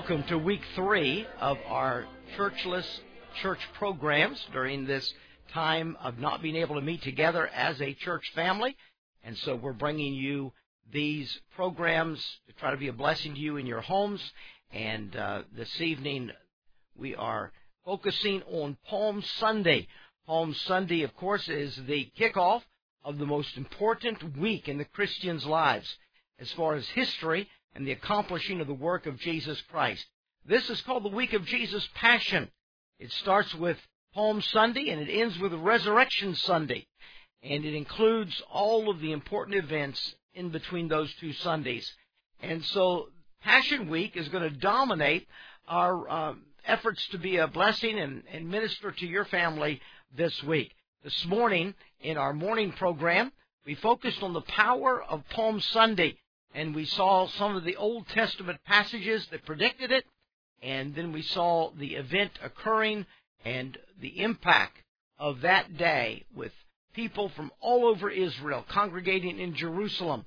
Welcome to week three of our churchless church programs during this time of not being able to meet together as a church family. And so we're bringing you these programs to try to be a blessing to you in your homes. And uh, this evening we are focusing on Palm Sunday. Palm Sunday, of course, is the kickoff of the most important week in the Christians' lives as far as history and the accomplishing of the work of Jesus Christ. This is called the week of Jesus' Passion. It starts with Palm Sunday and it ends with Resurrection Sunday. And it includes all of the important events in between those two Sundays. And so Passion Week is going to dominate our um, efforts to be a blessing and, and minister to your family this week. This morning, in our morning program, we focused on the power of Palm Sunday and we saw some of the Old Testament passages that predicted it, and then we saw the event occurring and the impact of that day with people from all over Israel congregating in Jerusalem.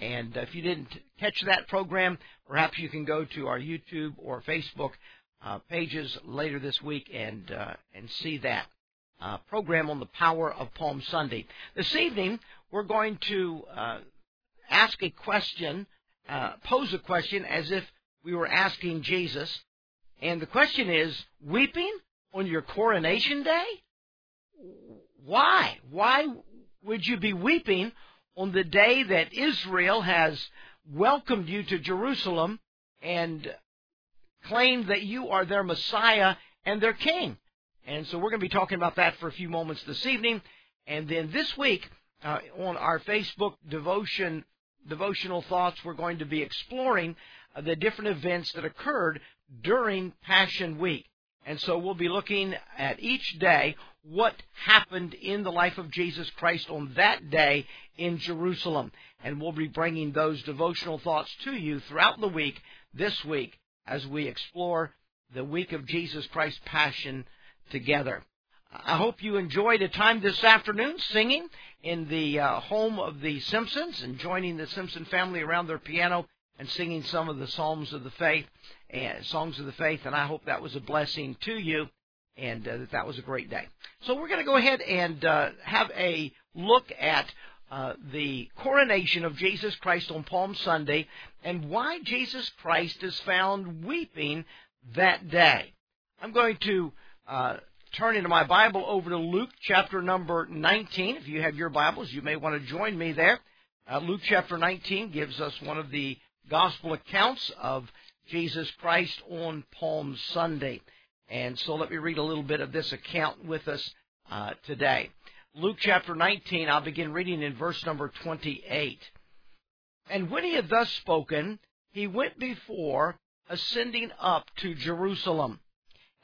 And if you didn't catch that program, perhaps you can go to our YouTube or Facebook uh, pages later this week and uh, and see that uh, program on the power of Palm Sunday. This evening, we're going to uh, ask a question, uh, pose a question as if we were asking Jesus. And the question is, weeping on your coronation day? Why? Why would you be weeping on the day that Israel has welcomed you to Jerusalem and claimed that you are their Messiah and their King? And so we're going to be talking about that for a few moments this evening. And then this week, uh, on our Facebook devotion devotional thoughts, we're going to be exploring the different events that occurred during Passion Week. And so we'll be looking at each day what happened in the life of Jesus Christ on that day in Jerusalem. And we'll be bringing those devotional thoughts to you throughout the week, this week, as we explore the week of Jesus Christ's Passion together. I hope you enjoyed a time this afternoon singing in the uh, home of the Simpsons and joining the Simpson family around their piano and singing some of the psalms of the faith and songs of the faith. And I hope that was a blessing to you and uh, that that was a great day. So we're going to go ahead and uh, have a look at uh, the coronation of Jesus Christ on Palm Sunday and why Jesus Christ is found weeping that day. I'm going to uh, turn into my Bible over to Luke chapter number 19. If you have your Bibles, you may want to join me there. Uh, Luke chapter 19 gives us one of the gospel accounts of Jesus Christ on Palm Sunday. And so let me read a little bit of this account with us uh, today. Luke chapter 19, I'll begin reading in verse number 28. And when he had thus spoken, he went before, ascending up to Jerusalem.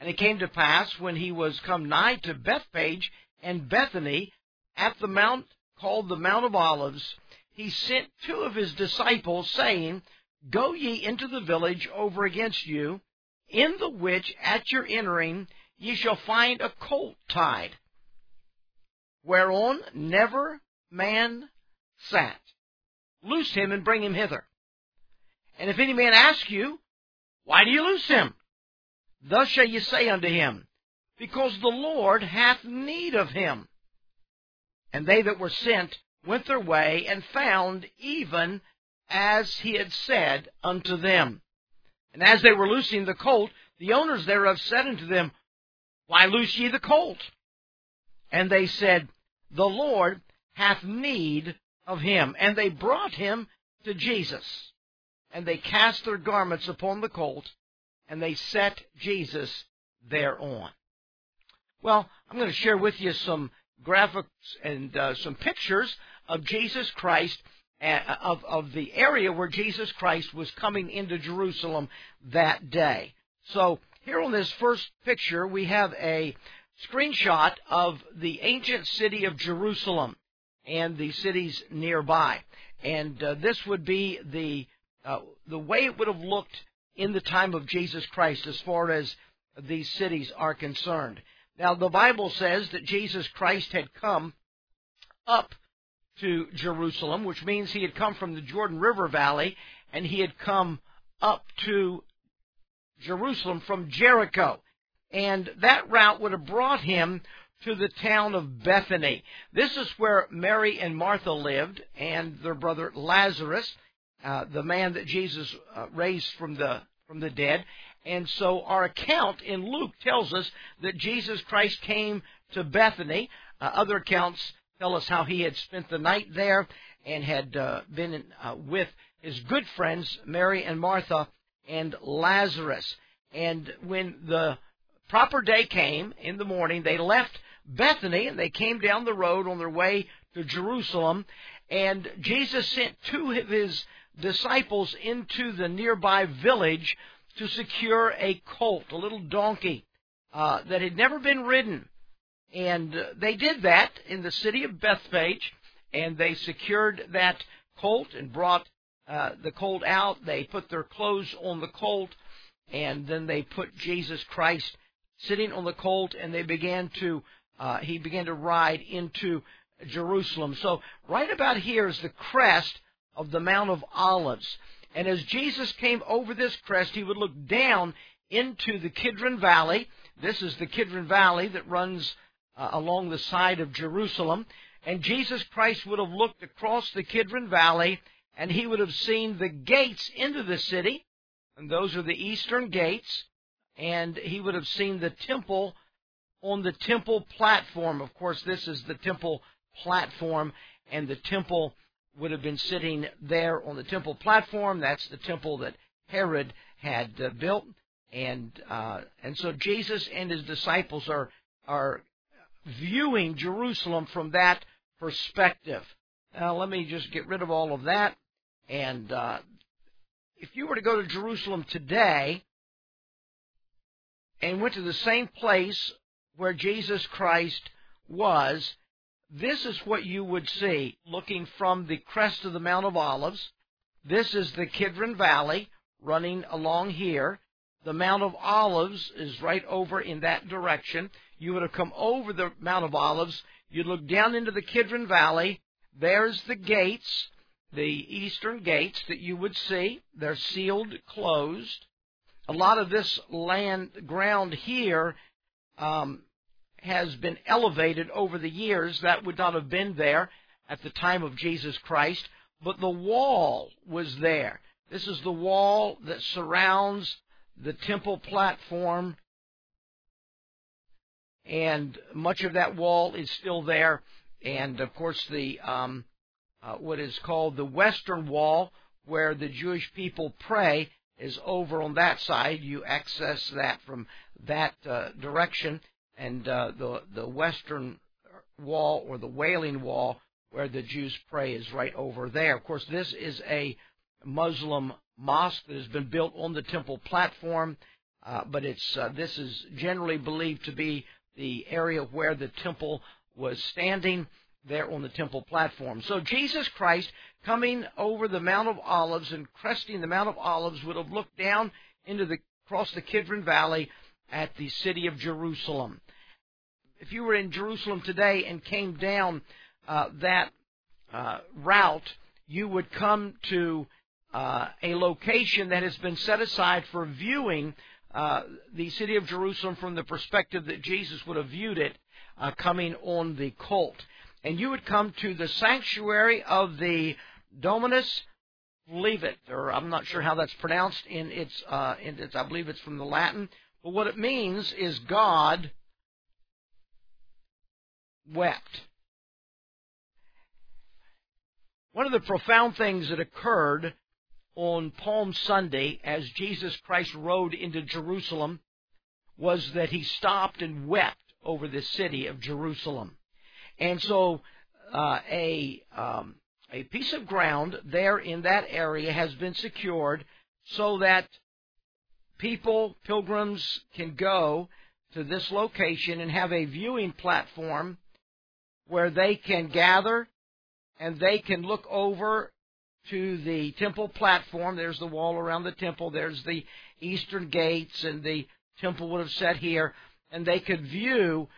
And it came to pass when he was come nigh to Bethphage and Bethany at the mount called the Mount of Olives, he sent two of his disciples, saying, Go ye into the village over against you, in the which at your entering ye shall find a colt tied, whereon never man sat. Loose him and bring him hither. And if any man ask you, Why do you loose him? Thus shall ye say unto him, Because the Lord hath need of him. And they that were sent went their way and found even as he had said unto them. And as they were loosing the colt, the owners thereof said unto them, Why loose ye the colt? And they said, The Lord hath need of him. And they brought him to Jesus. And they cast their garments upon the colt, and they set Jesus thereon. Well, I'm going to share with you some graphics and uh, some pictures of Jesus Christ, uh, of, of the area where Jesus Christ was coming into Jerusalem that day. So here on this first picture, we have a screenshot of the ancient city of Jerusalem and the cities nearby. And uh, this would be the uh, the way it would have looked in the time of Jesus Christ as far as these cities are concerned. Now, the Bible says that Jesus Christ had come up to Jerusalem, which means he had come from the Jordan River Valley and he had come up to Jerusalem from Jericho. And that route would have brought him to the town of Bethany. This is where Mary and Martha lived, and their brother Lazarus, uh, the man that Jesus uh, raised from the from the dead. And so our account in Luke tells us that Jesus Christ came to Bethany. Uh, other accounts tell us how he had spent the night there and had uh, been uh, with his good friends Mary and Martha and Lazarus. And when the proper day came in the morning, they left Bethany and they came down the road on their way to Jerusalem. And Jesus sent two of his disciples into the nearby village to secure a colt, a little donkey uh, that had never been ridden. And uh, they did that in the city of Bethphage, and they secured that colt and brought uh, the colt out. They put their clothes on the colt, and then they put Jesus Christ sitting on the colt, and they began to uh, he began to ride into Jerusalem. So right about here is the crest of the Mount of Olives. And as Jesus came over this crest, he would look down into the Kidron Valley. This is the Kidron Valley that runs uh, along the side of Jerusalem. And Jesus Christ would have looked across the Kidron Valley and he would have seen the gates into the city. And those are the eastern gates. And he would have seen the temple on the temple platform. Of course, this is the temple platform, and the temple would have been sitting there on the temple platform. That's the temple that Herod had uh, built, and uh, and so Jesus and his disciples are are viewing Jerusalem from that perspective. Now, let me just get rid of all of that. And uh, if you were to go to Jerusalem today and went to the same place where Jesus Christ was, this is what you would see looking from the crest of the Mount of Olives. This is the Kidron Valley running along here. The Mount of Olives is right over in that direction. You would have come over the Mount of Olives. You'd look down into the Kidron Valley. There's the gates, the eastern gates that you would see. They're sealed closed. A lot of this land ground here um, has been elevated over the years. That would not have been there at the time of Jesus Christ, but the wall was there. This is the wall that surrounds the temple platform, and much of that wall is still there. And of course, the um, uh, what is called the Western Wall, where the Jewish people pray, is over on that side. You access that from that uh, direction and uh, the the western wall or the Wailing Wall where the Jews pray is right over there. Of course, this is a Muslim mosque that has been built on the temple platform, uh, but it's uh, this is generally believed to be the area where the temple was standing there on the temple platform. So Jesus Christ coming over the Mount of Olives and cresting the Mount of Olives would have looked down into the across the Kidron Valley at the city of Jerusalem if you were in Jerusalem today and came down uh, that uh, route, you would come to uh, a location that has been set aside for viewing uh, the city of Jerusalem from the perspective that Jesus would have viewed it uh, coming on the colt. And you would come to the sanctuary of the Dominus Flevit, or I'm not sure how that's pronounced in its, uh, in its, I believe it's from the Latin, but what it means is God wept. One of the profound things that occurred on Palm Sunday as Jesus Christ rode into Jerusalem was that he stopped and wept over the city of Jerusalem. And so uh, a um, a piece of ground there in that area has been secured so that people, pilgrims, can go to this location and have a viewing platform where they can gather and they can look over to the temple platform. There's the wall around the temple. There's the eastern gates, and the temple would have set here. And they could view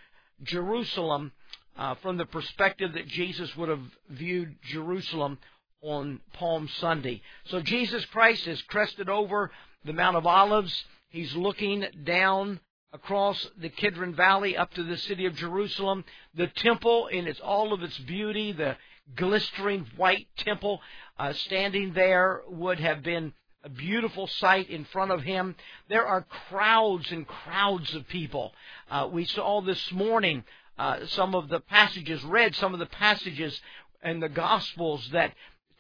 Jerusalem uh, from the perspective that Jesus would have viewed Jerusalem on Palm Sunday. So Jesus Christ has crested over the Mount of Olives. He's looking down across the Kidron Valley up to the city of Jerusalem. The temple in its all of its beauty, the glistering white temple uh, standing there would have been a beautiful sight in front of him. There are crowds and crowds of people. Uh, we saw this morning uh, some of the passages, read some of the passages in the Gospels that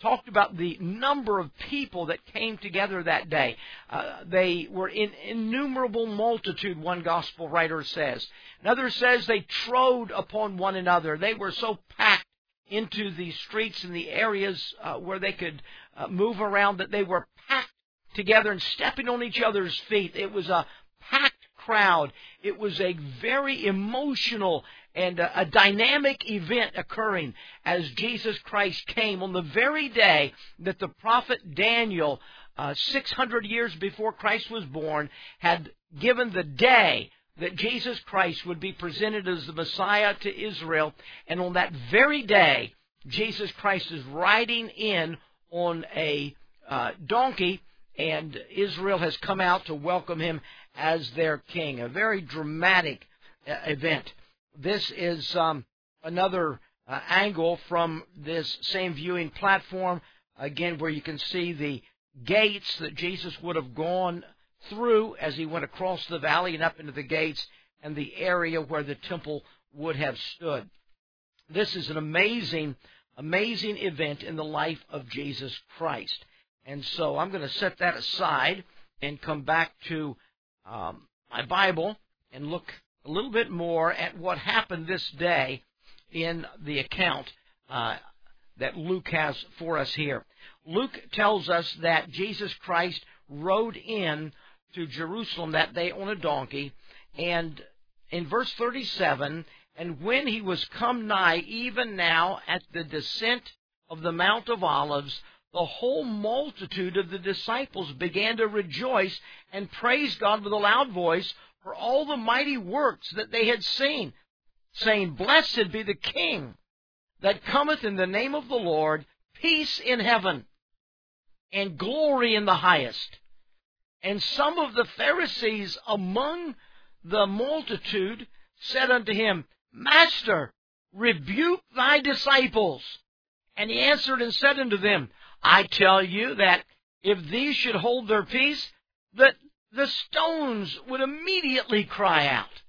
talked about the number of people that came together that day. Uh, they were in innumerable multitude, one gospel writer says. Another says they trode upon one another. They were so packed into the streets and the areas uh, where they could uh, move around that they were packed together and stepping on each other's feet. It was a crowd. It was a very emotional and a, a, dynamic event occurring as Jesus Christ came on the very day that the prophet Daniel, uh, 600 years before Christ was born, had given the day that Jesus Christ would be presented as the Messiah to Israel. And on that very day, Jesus Christ is riding in on a uh, donkey, and Israel has come out to welcome him as their king. A very dramatic uh, event. This is um, another uh, angle from this same viewing platform, again, where you can see the gates that Jesus would have gone through as he went across the valley and up into the gates and the area where the temple would have stood. This is an amazing, amazing event in the life of Jesus Christ. And so I'm going to set that aside and come back to um, my Bible and look a little bit more at what happened this day in the account uh, that Luke has for us here. Luke tells us that Jesus Christ rode in to Jerusalem that day on a donkey, and in verse 37, and when he was come nigh, even now at the descent of the Mount of Olives, the whole multitude of the disciples began to rejoice and praise God with a loud voice for all the mighty works that they had seen, saying, Blessed be the King that cometh in the name of the Lord, peace in heaven, and glory in the highest. And some of the Pharisees among the multitude said unto him, Master, rebuke thy disciples. And he answered and said unto them, I tell you that if these should hold their peace, that the stones would immediately cry out.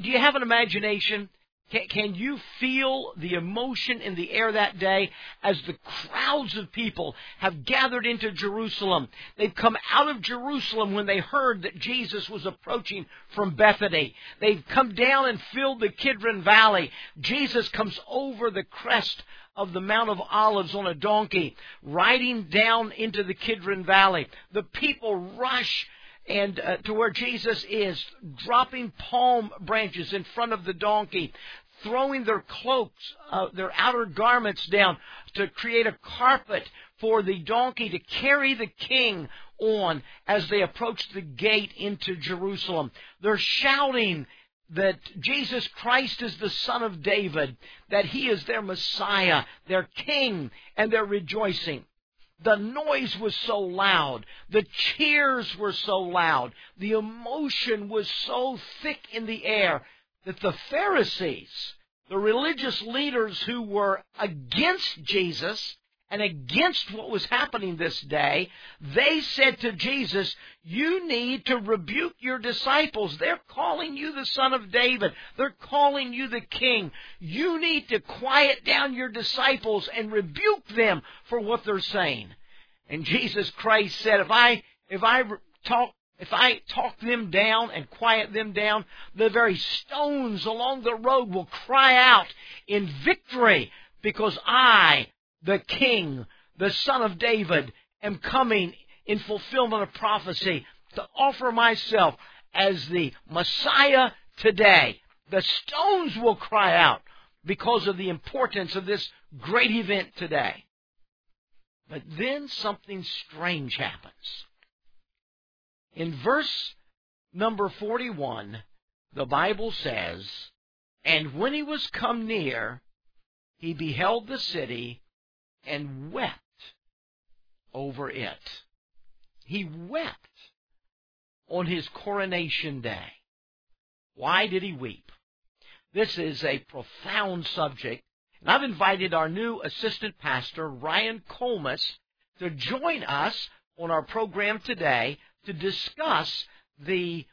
Do you have an imagination? Can, you feel the emotion in the air that day as the crowds of people have gathered into Jerusalem? They've come out of Jerusalem when they heard that Jesus was approaching from Bethany. They've come down and filled the Kidron Valley. Jesus comes over the crest of the Mount of Olives on a donkey, riding down into the Kidron Valley. The people rush and uh, to where Jesus is, dropping palm branches in front of the donkey, throwing their cloaks, uh, their outer garments down to create a carpet for the donkey to carry the king on as they approach the gate into Jerusalem. They're shouting that Jesus Christ is the Son of David, that He is their Messiah, their King, and they're rejoicing. The noise was so loud. The cheers were so loud. The emotion was so thick in the air that the Pharisees, the religious leaders who were against Jesus and against what was happening this day, they said to Jesus, you need to rebuke your disciples. They're calling you the son of David. They're calling you the king. You need to quiet down your disciples and rebuke them for what they're saying. And Jesus Christ said, if I, if I talk if I talk them down and quiet them down, the very stones along the road will cry out in victory because I, the King, the Son of David, am coming in fulfillment of prophecy to offer myself as the Messiah today. The stones will cry out because of the importance of this great event today. But then something strange happens. In verse number 41, the Bible says, And when he was come near, he beheld the city and wept over it he wept on his coronation day. Why did he weep? This is a profound subject, and I've invited our new assistant pastor, Ryan Colmus, to join us on our program today to discuss the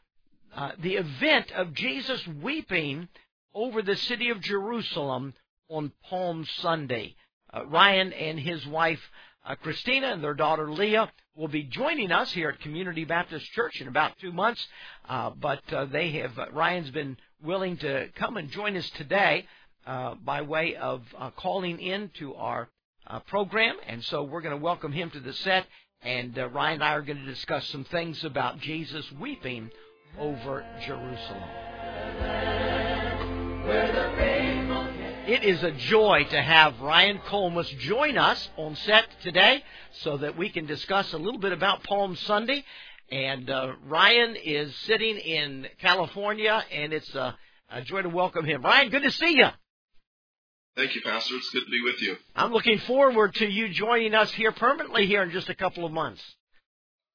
uh, the event of Jesus weeping over the city of Jerusalem on Palm Sunday. Uh, Ryan and his wife uh, Christina and their daughter Leah will be joining us here at Community Baptist Church in about two months. Uh, but uh, they have uh, Ryan's been willing to come and join us today uh, by way of uh, calling in to our program, and so we're going to welcome him to the set. And Ryan and I are going to discuss some things about Jesus weeping over Jerusalem. It is a joy to have Ryan Colmus join us on set today so that we can discuss a little bit about Palm Sunday. And uh, Ryan is sitting in California, and it's a, a joy to welcome him. Ryan, good to see you. Thank you, Pastor. It's good to be with you. I'm looking forward to you joining us here permanently here in just a couple of months.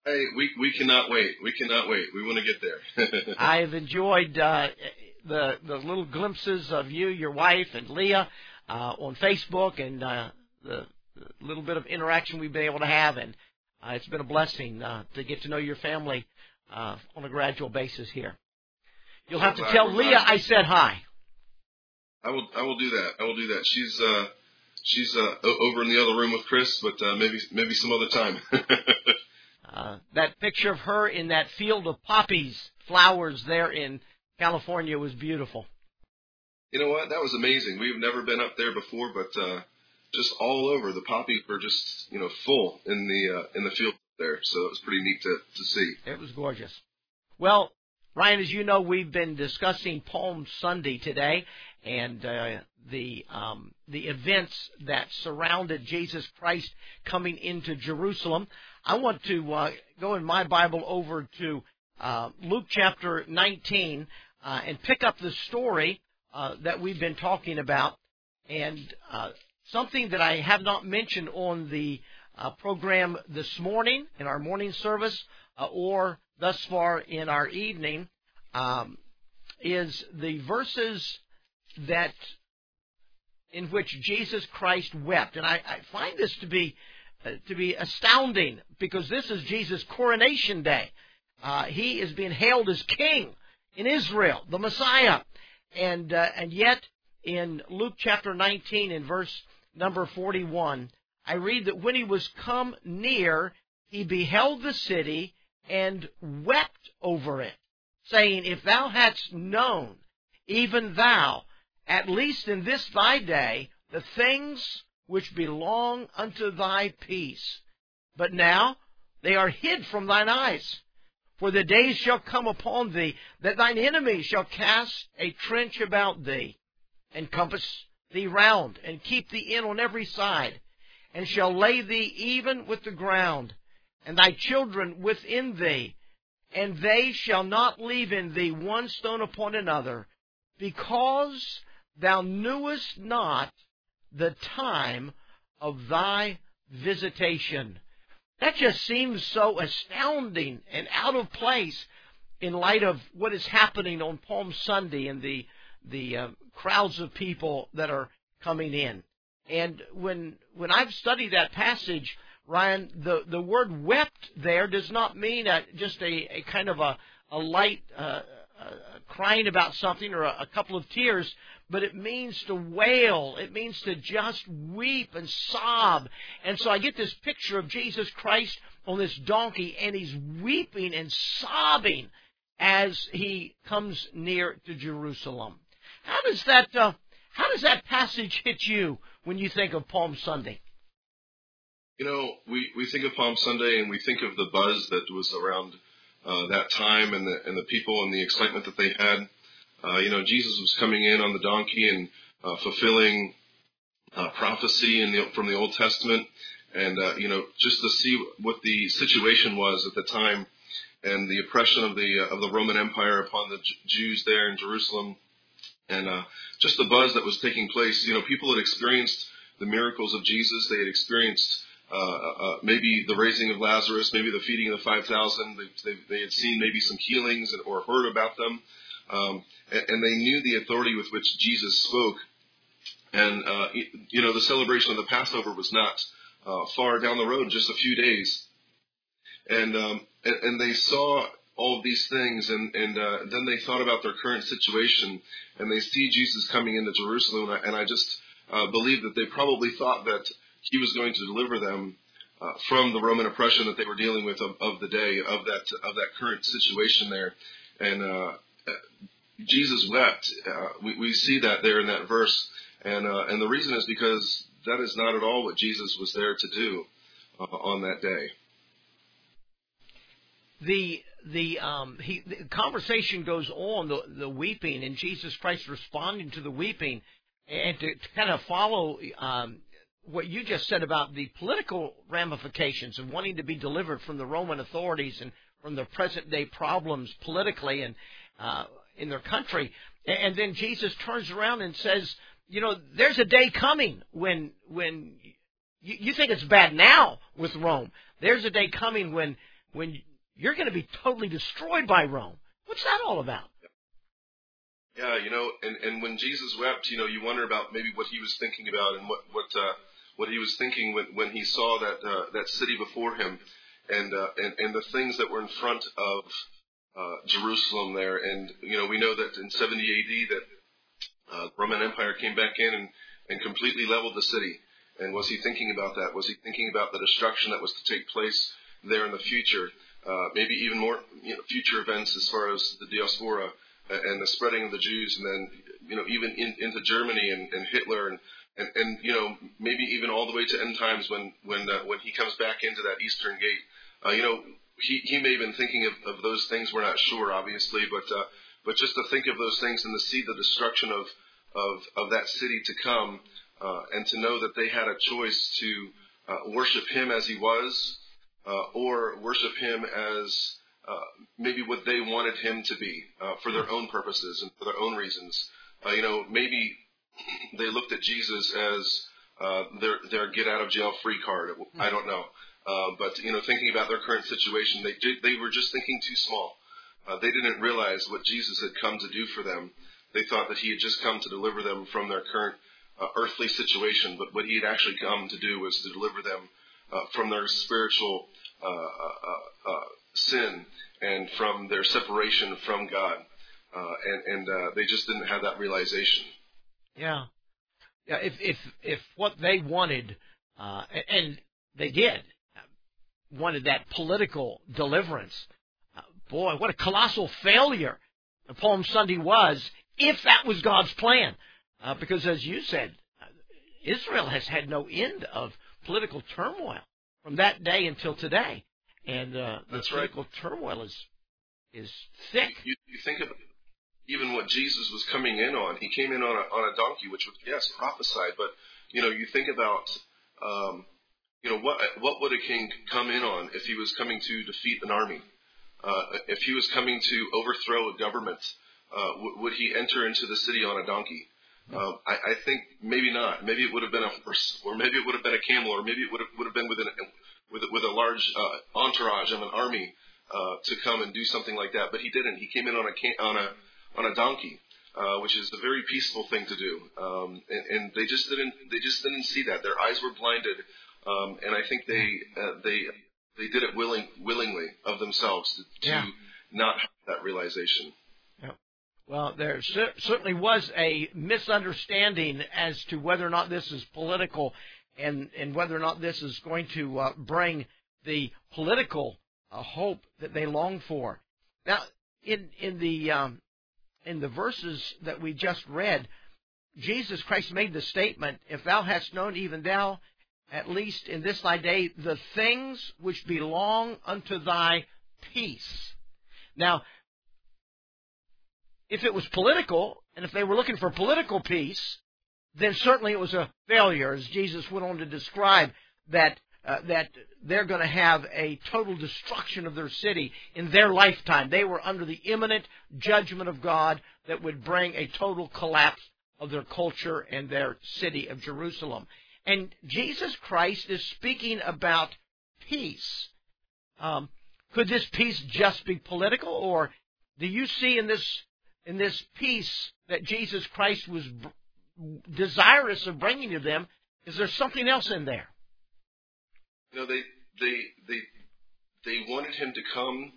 Hey, we we cannot wait. We cannot wait. We want to get there. I've enjoyed uh, the the little glimpses of you, your wife, and Leah uh, on Facebook, and uh, the, the little bit of interaction we've been able to have, and uh, it's been a blessing uh, to get to know your family uh, on a gradual basis here. You'll have to tell Leah I said hi. I will. I will do that. I will do that. She's uh, she's uh, over in the other room with Chris, but uh, maybe maybe some other time. uh, that picture of her in that field of poppies, flowers there in California was beautiful. You know what? That was amazing. We've never been up there before, but uh, just all over the poppies were just you know full in the uh, in the field there. So it was pretty neat to to see. It was gorgeous. Well, Ryan, as you know, we've been discussing Palm Sunday today and uh, the um, the events that surrounded Jesus Christ coming into Jerusalem. I want to uh, go in my Bible over to uh, Luke chapter 19 uh, and pick up the story uh, that we've been talking about. And uh, something that I have not mentioned on the uh, program this morning in our morning service or thus far in our evening um, is the verses that in which Jesus Christ wept. And I, I find this to be to be astounding because this is Jesus' coronation day. Uh, he is being hailed as king in Israel, the Messiah. And, uh, and yet, in Luke chapter 19, in verse number 41, I read that when he was come near, he beheld the city and wept over it, saying, If thou hadst known, even thou, at least in this thy day, the things which belong unto thy peace. But now they are hid from thine eyes. For the days shall come upon thee that thine enemies shall cast a trench about thee, and compass thee round, and keep thee in on every side, and shall lay thee even with the ground, and thy children within thee, and they shall not leave in thee one stone upon another, because thou knewest not the time of thy visitation. That just seems so astounding and out of place in light of what is happening on Palm Sunday and the the uh, crowds of people that are coming in. And when when I've studied that passage, Ryan, the the word wept there does not mean a, just a, a kind of a a light uh, uh, crying about something or a, a couple of tears, but it means to wail. It means to just weep and sob. And so I get this picture of Jesus Christ on this donkey, and he's weeping and sobbing as he comes near to Jerusalem. How does that uh, how does that passage hit you when you think of Palm Sunday? You know, we, we think of Palm Sunday and we think of the buzz that was around uh, that time and the and the people and the excitement that they had. Uh, you know, Jesus was coming in on the donkey and uh, fulfilling uh, prophecy the, from the Old Testament, and uh, you know, just to see what the situation was at the time and the oppression of the uh, of the Roman Empire upon the J- Jews there in Jerusalem, and uh, just the buzz that was taking place. You know, people had experienced the miracles of Jesus; they had experienced maybe the raising of Lazarus, maybe the feeding of the 5,000. They, they, they, had seen maybe some healings or heard about them. Um, and, and, they knew the authority with which Jesus spoke. And, uh, you know, the celebration of the Passover was not uh, far down the road, just a few days. And, um, and, and, they saw all of these things, and, and uh, then they thought about their current situation, and they see Jesus coming into Jerusalem, and I, and I just uh, believe that they probably thought that he was going to deliver them uh, from the Roman oppression that they were dealing with of, of, the day, of that of that current situation there. And uh, Jesus wept. Uh, we, we, see that there in that verse, and uh, and the reason is because that is not at all what Jesus was there to do uh, on that day. The the um he the conversation goes on the the weeping and Jesus Christ responding to the weeping and to, to kind of follow um what you just said about the political ramifications of wanting to be delivered from the Roman authorities and from the present day problems politically and uh, in their country. And then Jesus turns around and says, you know, there's a day coming when when you, you think it's bad now with Rome. There's a day coming when when you're going to be totally destroyed by Rome. What's that all about? Yeah, you know, and and when Jesus wept, you know, you wonder about maybe what he was thinking about and what what uh, what he was thinking when, when he saw that uh, that city before him, and, uh, and and the things that were in front of uh, Jerusalem there. And you know, we know that in 70 AD that uh, Roman Empire came back in and, and completely leveled the city. And was he thinking about that? Was he thinking about the destruction that was to take place there in the future? Uh, maybe even more you know, future events as far as the diaspora and the spreading of the Jews, and then you know even in, into Germany and, and Hitler and and, and you know maybe even all the way to end times when when uh, when he comes back into that eastern gate. Uh, you know he he may have been thinking of, of those things. We're not sure, obviously, but uh, but just to think of those things and to see the destruction of of of that city to come, uh, and to know that they had a choice to uh, worship him as he was, uh, or worship him as uh, maybe what they wanted him to be uh, for their own purposes and for their own reasons. Uh, you know, maybe they looked at Jesus as uh, their their get out of jail free card. I don't know, uh, but you know, thinking about their current situation, they did, they were just thinking too small. Uh, they didn't realize what Jesus had come to do for them. They thought that he had just come to deliver them from their current uh, earthly situation, but what he had actually come to do was to deliver them uh, from their spiritual uh, uh, uh, sin and from their separation from God. Uh, and and they just didn't have that realization. Yeah, yeah. If if if what they wanted, uh, and they did, wanted that political deliverance, uh, boy, what a colossal failure the Palm Sunday was. If that was God's plan, uh, because as you said, Israel has had no end of political turmoil from that day until today, and uh, the That's political right. turmoil is is thick. You, you think of even what Jesus was coming in on. He came in on a, on a donkey, which was yes prophesied, but you know you think about um, you know what what would a king come in on if he was coming to defeat an army? Uh, if he was coming to overthrow a government, uh, w- would he enter into the city on a donkey? Uh, I, I think maybe not. Maybe it would have been a horse, or maybe it would have been a camel, or maybe it would have would have been with an with with a large uh, entourage of an army uh, to come and do something like that. But he didn't. He came in on a on a on a donkey, uh, which is a very peaceful thing to do. Um, and, and they just didn't they just didn't see that. Their eyes were blinded, um, and I think they uh, they they did it willing willingly of themselves to, to Yeah. not have that realization. Well, there cer- certainly was a misunderstanding as to whether or not this is political and, and whether or not this is going to uh, bring the political uh, hope that they long for. Now, in, in, the, um, in the verses that we just read, Jesus Christ made the statement, If thou hast known, even thou, at least in this thy day, the things which belong unto thy peace. Now, if it was political, and if they were looking for political peace, then certainly it was a failure, as Jesus went on to describe that uh, that they're going to have a total destruction of their city in their lifetime. They were under the imminent judgment of God that would bring a total collapse of their culture and their city of Jerusalem. And Jesus Christ is speaking about peace. Um, could this peace just be political, or do you see in this in this peace that Jesus Christ was desirous of bringing to them? Is there something else in there? Know, they they they they wanted him to come,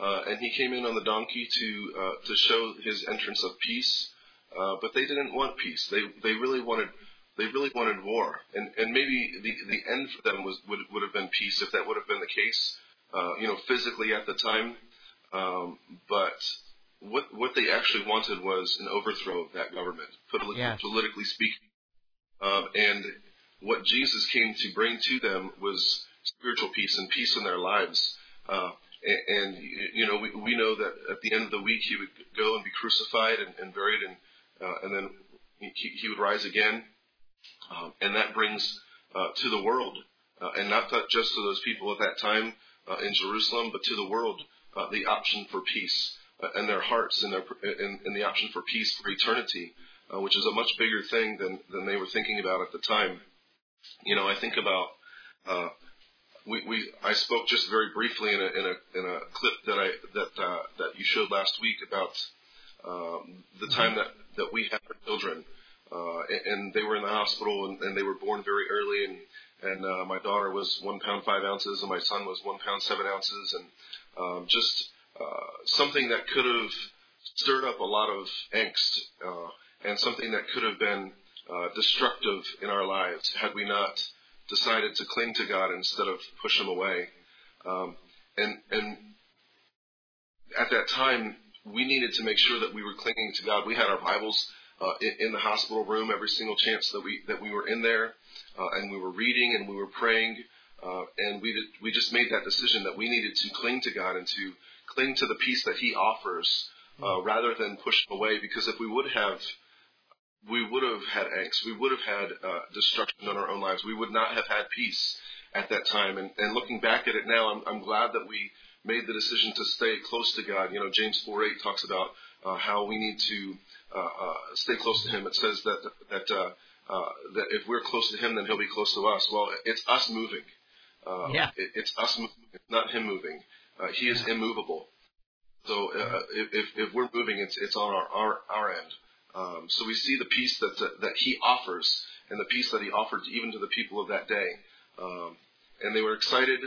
uh, and he came in on the donkey to uh, to show his entrance of peace. Uh, but they didn't want peace. They they really wanted they really wanted war, and and maybe the the end for them was would would have been peace if that would have been the case. Uh, you know, physically at the time, um, but what what they actually wanted was an overthrow of that government, politically, yes. politically speaking. Um, and what Jesus came to bring to them was spiritual peace and peace in their lives. Uh, and, and, you know, we, we know that at the end of the week he would go and be crucified and, and buried, and uh, and then he, he would rise again. Um, and that brings uh, to the world, uh, and not just to those people at that time uh, in Jerusalem, but to the world, uh, the option for peace uh, and their hearts and, their, and, and the option for peace for eternity, uh, which is a much bigger thing than, than they were thinking about at the time. You know, I think about uh, we, we I spoke just very briefly in a in a in a clip that I that uh, that you showed last week about um, the time that that we have our children, uh, and, they were in the hospital and, and they were born very early, and and uh, my daughter was one pound five ounces, and my son was one pound seven ounces, and um, just uh, something that could have stirred up a lot of angst, uh, and something that could have been uh, destructive in our lives had we not decided to cling to God instead of push Him away. Um, and and at that time, we needed to make sure that we were clinging to God. We had our Bibles uh, in, in the hospital room every single chance that we that we were in there, uh, and we were reading and we were praying, uh, and we did, we just made that decision that we needed to cling to God and to cling to the peace that He offers, uh, rather than push away. Because if we would have we would have had angst. We would have had uh, destruction in our own lives. We would not have had peace at that time. And, and looking back at it now, I'm, I'm glad that we made the decision to stay close to God. You know, James 4:8 talks about uh, how we need to stay close to Him. It says that that uh, uh, that if we're close to Him, then He'll be close to us. Well, it's us moving. Uh, yeah. It, it's us moving. It's not Him moving. Uh, he is immovable. So uh, if, if we're moving, it's it's on our our, our end. Um, so we see the peace that that He offers, and the peace that He offered even to the people of that day. Um, and they were excited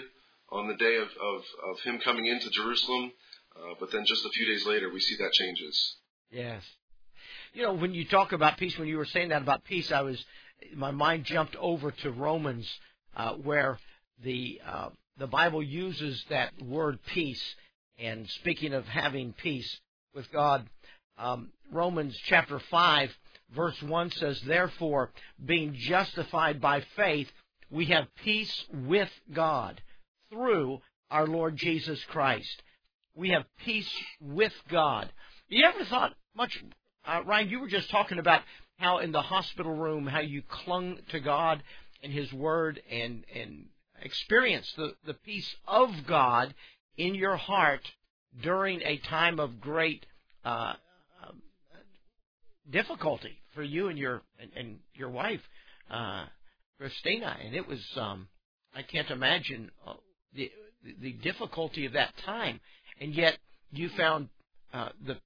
on the day of, of, of Him coming into Jerusalem. Uh, but then just a few days later, we see that changes. Yes. You know, when you talk about peace, when you were saying that about peace, I was, my mind jumped over to Romans, uh, where the uh, the Bible uses that word peace. And speaking of having peace with God, um, Romans chapter 5, verse 1 says, Therefore, being justified by faith, we have peace with God through our Lord Jesus Christ. We have peace with God. You ever thought much, uh, Ryan, you were just talking about how in the hospital room, how you clung to God and His Word and, and experienced the, the peace of God in your heart during a time of great uh, difficulty for you and your and, and your wife, uh, Christina, and it was um, I can't imagine uh, the the difficulty of that time, and yet you found uh, the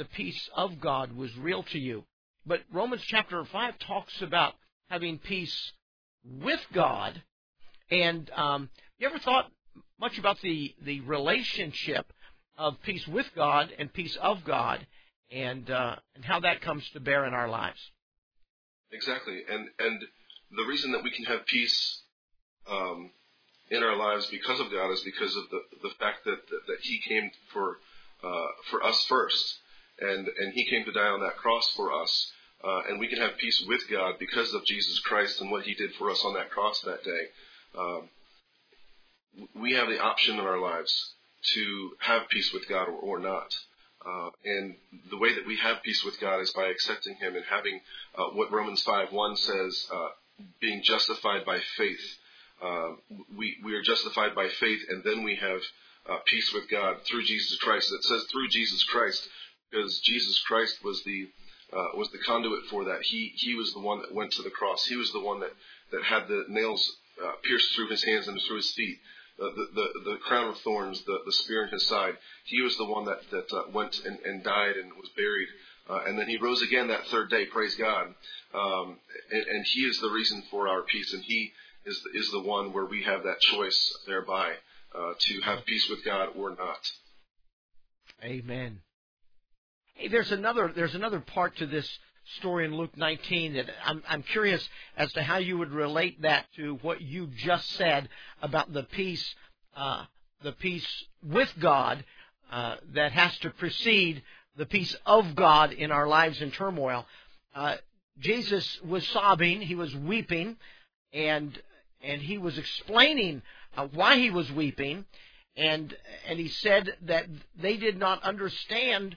the peace of God was real to you. But Romans chapter five talks about having peace with God, and um, you ever thought much about the the relationship of peace with God and peace of God? and uh, and how that comes to bear in our lives. Exactly, and and the reason that we can have peace um, in our lives because of God is because of the the fact that that, that He came for uh, for us first, and and He came to die on that cross for us, uh, and we can have peace with God because of Jesus Christ and what He did for us on that cross that day. Um, we have the option in our lives to have peace with God or, or not. Uh, and the way that we have peace with God is by accepting Him and having uh, what Romans 5:1 says, uh, being justified by faith. Uh, we we are justified by faith, and then we have uh, peace with God through Jesus Christ. It says through Jesus Christ because Jesus Christ was the uh, was the conduit for that. He he was the one that went to the cross. He was the one that that had the nails uh, pierced through his hands and through his feet, uh, the, the the crown of thorns, the the spear in his side. He was the one that that uh, went and, and died and was buried, uh, and then he rose again that third day. Praise God. Um, and, and he is the reason for our peace, and he is the, is the one where we have that choice thereby uh, to have peace with God or not. Amen. There's another there's another part to this story in Luke 19 that I'm, I'm curious as to how you would relate that to what you just said about the peace, uh, the peace with God uh, that has to precede the peace of God in our lives in turmoil. Uh, Jesus was sobbing, he was weeping, and and he was explaining uh, why he was weeping, and and he said that they did not understand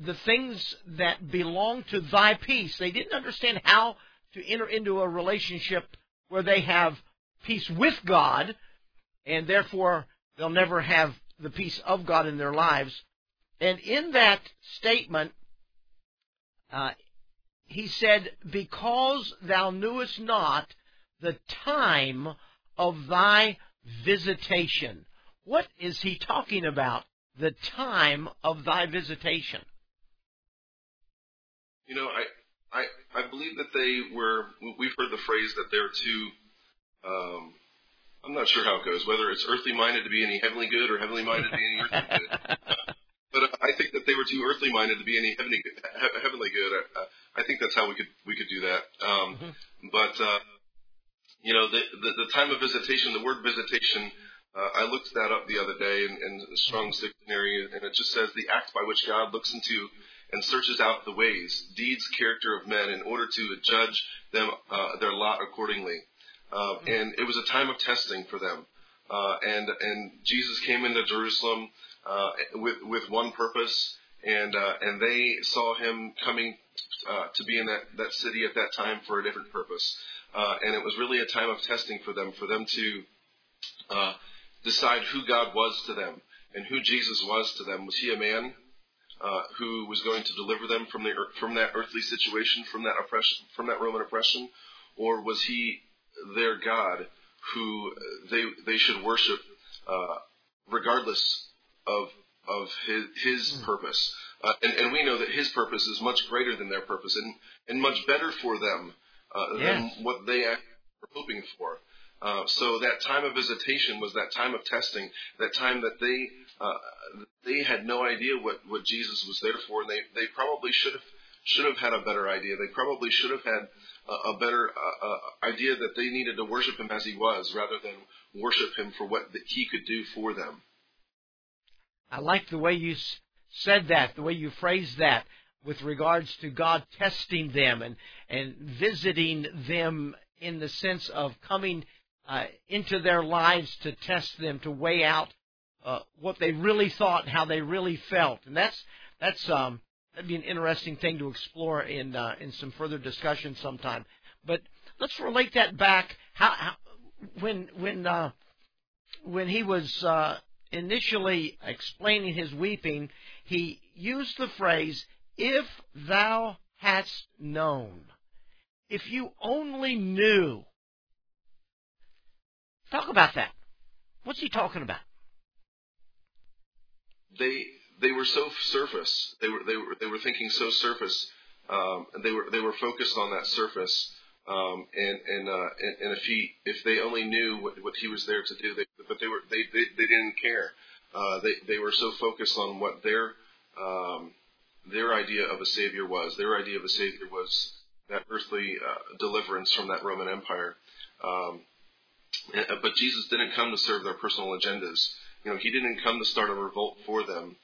the things that belong to thy peace. They didn't understand how to enter into a relationship where they have peace with God, and therefore they'll never have the peace of God in their lives. And in that statement, uh, he said, Because thou knewest not the time of thy visitation. What is he talking about? The time of thy visitation. You know, I, I, I believe that they were, we've heard the phrase that they're too, um, I'm not sure how it goes, whether it's earthly minded to be any heavenly good or heavenly minded to be any earthly good. but uh, I think that they were too earthly minded to be any heavenly, heavenly good. Uh, I think that's how we could we could do that. Um, mm-hmm. But uh, you know, the, the the time of visitation, the word visitation. Uh, I looked that up the other day in, in Strong's dictionary, and it just says the act by which God looks into and searches out the ways, deeds, character of men in order to judge them uh, their lot accordingly. Uh, and it was a time of testing for them. Uh, and and Jesus came into Jerusalem uh, with with one purpose, and uh, and they saw him coming uh, to be in that that city at that time for a different purpose. Uh, and it was really a time of testing for them, for them to uh, decide who God was to them and who Jesus was to them. Was he a man? Uh, who was going to deliver them from the from that earthly situation, from that oppression, from that Roman oppression, or was he their God who they they should worship uh, regardless of of his his mm. purpose? Uh, and, and we know that his purpose is much greater than their purpose, and and much better for them uh, yes. than what they were hoping for. Uh, so that time of visitation was that time of testing, that time that they uh, they had no idea what, what Jesus was there for, and they, they probably should have should have had a better idea. They probably should have had a, a better uh, uh, idea that they needed to worship him as he was, rather than worship him for what he could do for them. I like the way you said that, the way you phrased that with regards to God testing them and, and visiting them in the sense of coming uh, into their lives to test them, to weigh out uh, what they really thought, and how they really felt, and that's that's um, that'd be an interesting thing to explore in uh, in some further discussion sometime. But let's relate that back. How, how when when uh, when he was uh, initially explaining his weeping, he used the phrase if thou hadst known, if you only knew. Talk about that. What's he talking about? They they were so surface. They were they were they were thinking so surface. Um, they were they were focused on that surface. Um, and and, uh, and and if he if they only knew what, what he was there to do, they, but they were they they, they didn't care. Uh, they they were so focused on what their um, their idea of a savior was. Their idea of a savior was that earthly uh, deliverance from that Roman Empire. Um, but Jesus didn't come to serve their personal agendas. You know, he didn't come to start a revolt for them.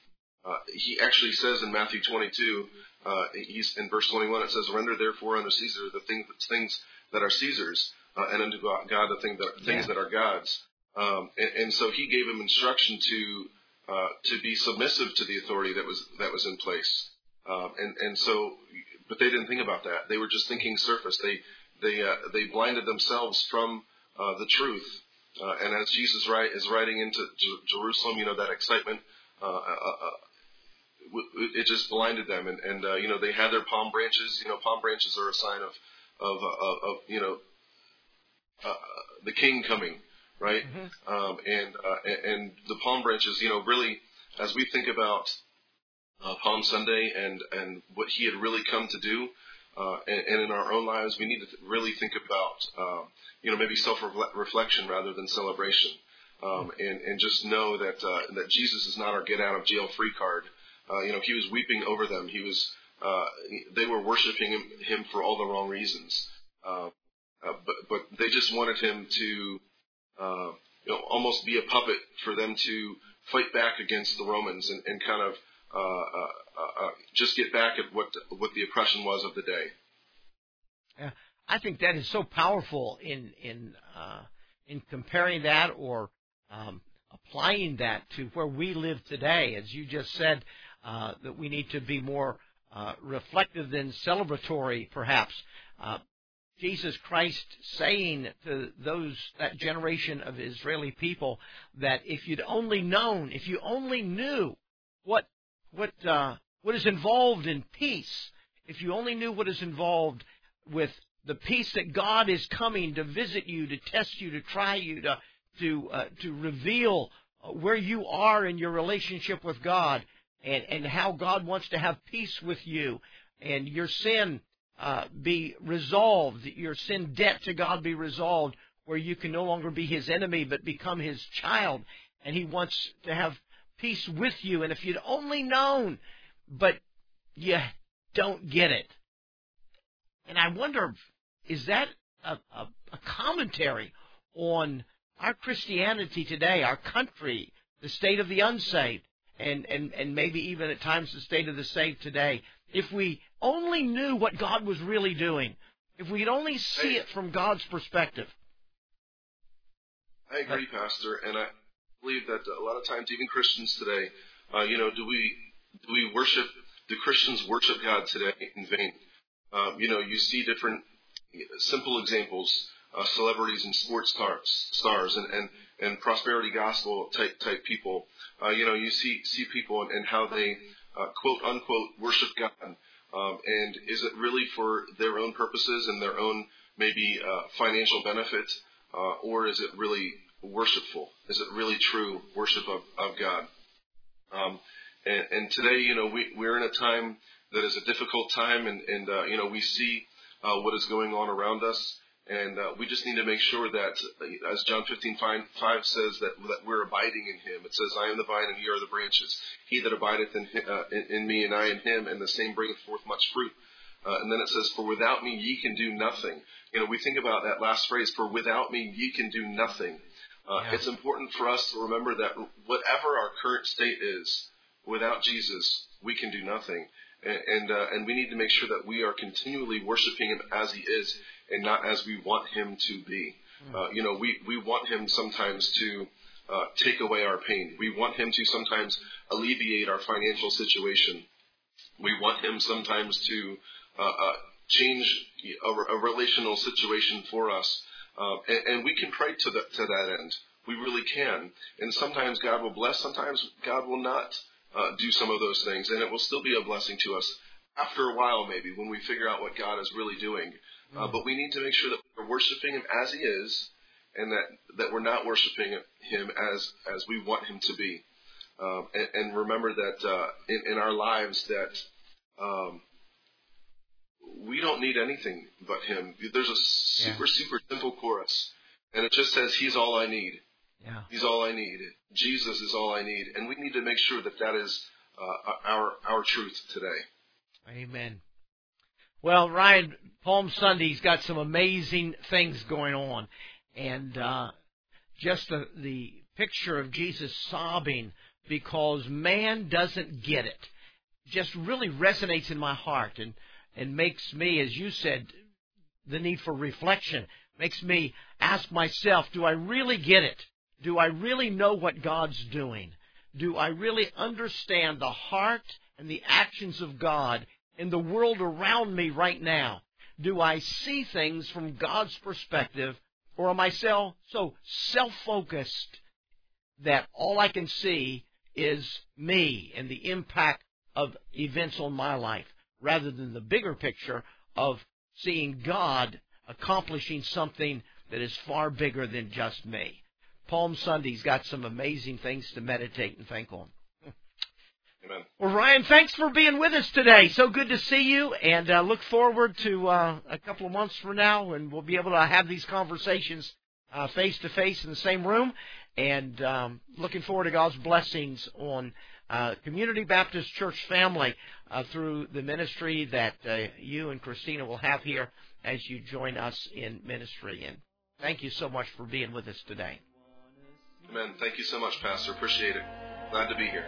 Uh, he actually says in Matthew 22, uh, he's in verse 21, it says, "Render therefore unto Caesar the things, things that are Caesar's, uh, and unto God the thing that, things yeah. that are God's." Um, and, and, so he gave him instruction to uh, to be submissive to the authority that was that was in place. Um, and and so, but they didn't think about that. They were just thinking surface. They they uh, they blinded themselves from uh, the truth. Uh, and as Jesus right is riding into J- Jerusalem, you know that excitement. Uh, uh, uh, it just blinded them, and, and you know they had their palm branches. You know, palm branches are a sign of of, of, of you know uh, the King coming, right? Mm-hmm. Um, and uh, and the palm branches, you know, really, as we think about uh, Palm Sunday and and what He had really come to do, uh, and, and in our own lives, we need to really think about, uh, you know, maybe self-reflection rather than celebration, um, and and just know that uh, that Jesus is not our get out of jail free card. Uh, you know, He was weeping over them. He was uh, they were worshiping him, him for all the wrong reasons. Uh, uh, but but they just wanted him to uh, you know almost be a puppet for them to fight back against the Romans and, and kind of just get back at what what the oppression was of the day. Yeah, I think that is so powerful in in uh, in comparing that or um, applying that to where we live today. As you just said, uh, that we need to be more uh, reflective than celebratory, perhaps. Uh, Jesus Christ saying to those that generation of Israeli people that if you'd only known, if you only knew what what uh, what is involved in peace, if you only knew what is involved with the peace that God is coming to visit you, to test you, to try you, to to uh, to reveal where you are in your relationship with God, and and how God wants to have peace with you, and your sin uh, be resolved, your sin debt to God be resolved, where you can no longer be His enemy but become His child, and He wants to have peace with you. And if you'd only known, but you don't get it. And I wonder, is that a, a, a commentary on our Christianity today, our country, the state of the unsaved, and, and, and maybe even at times the state of the saved today? If we only knew what God was really doing, if we'd only see it from God's perspective. I agree, Pastor, and I believe that a lot of times, even Christians today, uh, you know, do we do we worship? Do Christians worship God today in vain? Um, you know, you see different simple examples, uh, celebrities and sports stars, stars, and and and prosperity gospel type type people. Uh, you know, you see see people and, and how they uh, quote unquote worship God. Um, and is it really for their own purposes and their own maybe uh, financial benefit, uh, or is it really worshipful? Is it really true worship of, of God? Um, and, and, today, you know, we, we're in a time that is a difficult time, and, and uh, you know, we see uh, what is going on around us. And uh, we just need to make sure that, uh, as John 15, 5, 5 says, that, that we're abiding in Him. It says, I am the vine and ye are the branches. He that abideth in, uh, in, in, me and I in Him, and the same bringeth forth much fruit. Uh, and then it says, For without me ye can do nothing. You know, we think about that last phrase, For without me ye can do nothing. Uh, yeah. It's important for us to remember that whatever our current state is, without Jesus, we can do nothing. And, and, uh, and we need to make sure that we are continually worshiping Him as He is and not as we want him to be. Hmm. Uh, you know, we, we want him sometimes to uh, take away our pain. We want him to sometimes alleviate our financial situation. We want him sometimes to uh, uh change a, a, relational situation for us. Uh, and, and, we can pray to, the, to that end. We really can. And sometimes God will bless, sometimes God will not uh, do some of those things. And it will still be a blessing to us after a while, maybe, when we figure out what God is really doing. Uh, but we need to make sure that we're worshiping Him as He is, and that, that we're not worshiping Him as as we want Him to be. Um, and, and, remember that uh, in, in, our lives that um, we don't need anything but Him. There's a super yeah. super simple chorus, and it just says, "He's all I need." Yeah. He's all I need. Jesus is all I need, and we need to make sure that that is uh, our our truth today. Amen. Well, Ryan, Palm Sunday's got some amazing things going on, and uh, just the the picture of Jesus sobbing because man doesn't get it just really resonates in my heart and and makes me, as you said, the need for reflection makes me ask myself, do I really get it? Do I really know what God's doing? Do I really understand the heart and the actions of God in the world around me right now? Do I see things from God's perspective, or am I so, so self-focused that all I can see is me and the impact of events on my life, rather than the bigger picture of seeing God accomplishing something that is far bigger than just me. Palm Sunday's got some amazing things to meditate and think on. Amen. Well, Ryan, thanks for being with us today. So good to see you, and uh, look forward to uh, a couple of months from now, and we'll be able to have these conversations face to face in the same room. And um, looking forward to God's blessings on uh, Community Baptist Church family uh, through the ministry that uh, you and Christina will have here as you join us in ministry. And thank you so much for being with us today. Amen. Thank you so much, Pastor. Appreciate it. Glad to be here.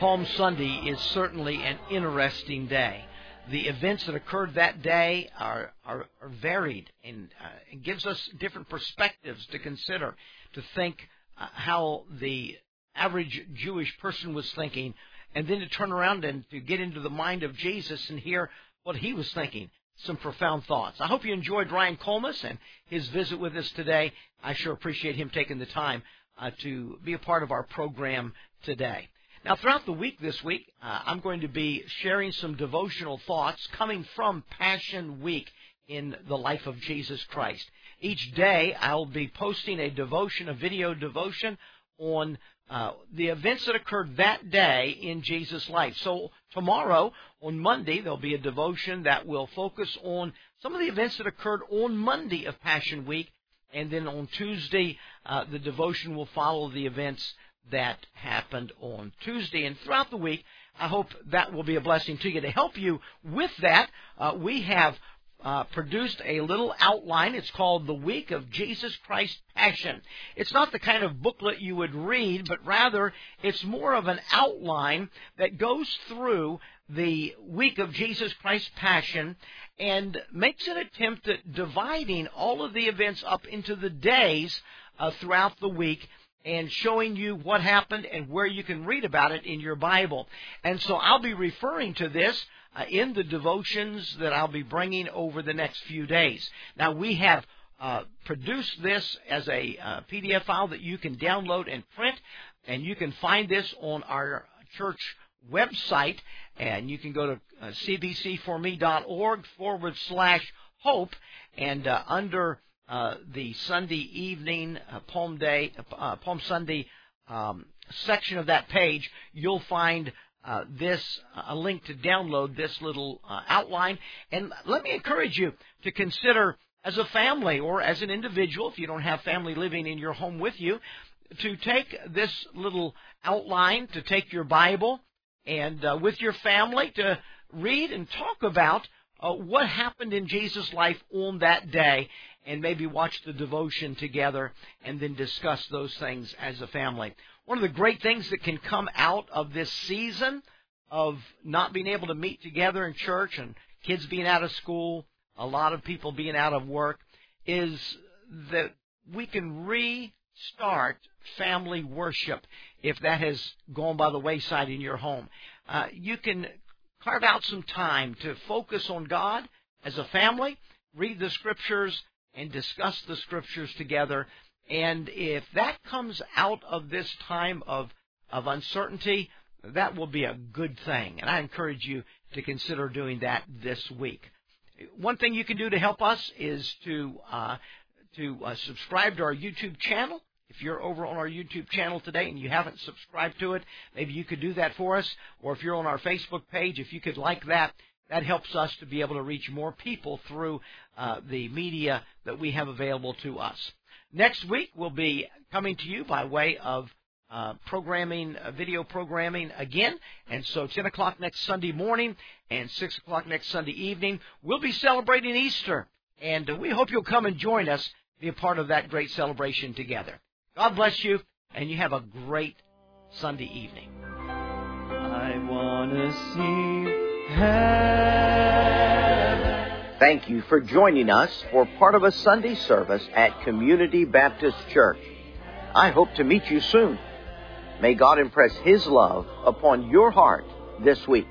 Palm Sunday is certainly an interesting day. The events that occurred that day are are, are varied and uh, it gives us different perspectives to consider, to think how the average Jewish person was thinking, and then to turn around and to get into the mind of Jesus and hear what he was thinking. Some profound thoughts. I hope you enjoyed Ryan Colmus and his visit with us today. I sure appreciate him taking the time uh, to be a part of our program today. Now, throughout the week this week, uh, I'm going to be sharing some devotional thoughts coming from Passion Week in the life of Jesus Christ. Each day, I'll be posting a devotion, a video devotion on uh, the events that occurred that day in Jesus' life. So tomorrow, on Monday, there'll be a devotion that will focus on some of the events that occurred on Monday of Passion Week, and then on Tuesday, uh, the devotion will follow the events that happened on Tuesday. And throughout the week, I hope that will be a blessing to you. To help you with that, uh, we have uh, produced a little outline. It's called The Week of Jesus Christ Passion. It's not the kind of booklet you would read, but rather it's more of an outline that goes through the week of Jesus Christ Passion and makes an attempt at dividing all of the events up into the days uh, throughout the week and showing you what happened and where you can read about it in your Bible. And so I'll be referring to this uh, in the devotions that I'll be bringing over the next few days. Now we have uh, produced this as a uh, PDF file that you can download and print, and you can find this on our church website, and you can go to uh, cbcforme.org forward slash hope, and uh, under uh, the Sunday evening uh, Palm Day, Palm Sunday um, section of that page, you'll find uh, this a link to download this little uh, outline. And let me encourage you to consider as a family or as an individual, if you don't have family living in your home with you, to take this little outline, to take your Bible, and uh, with your family to read and talk about uh, what happened in Jesus' life on that day, and maybe watch the devotion together and then discuss those things as a family. One of the great things that can come out of this season of not being able to meet together in church and kids being out of school, a lot of people being out of work, is that we can restart family worship if that has gone by the wayside in your home. Uh, you can carve out some time to focus on God as a family, read the scriptures, and discuss the scriptures together and if that comes out of this time of, of uncertainty, that will be a good thing. And I encourage you to consider doing that this week. One thing you can do to help us is to, uh, to uh, subscribe to our YouTube channel. If you're over on our YouTube channel today and you haven't subscribed to it, maybe you could do that for us. Or if you're on our Facebook page, if you could like that, that helps us to be able to reach more people through uh, the media that we have available to us. Next week, we'll be coming to you by way of uh, programming, uh, video programming again. And so 10 o'clock next Sunday morning and 6 o'clock next Sunday evening, we'll be celebrating Easter. And uh, we hope you'll come and join us, be a part of that great celebration together. God bless you, and you have a great Sunday evening. I want to see heaven. Thank you for joining us for part of a Sunday service at Community Baptist Church. I hope to meet you soon. May God impress His love upon your heart this week.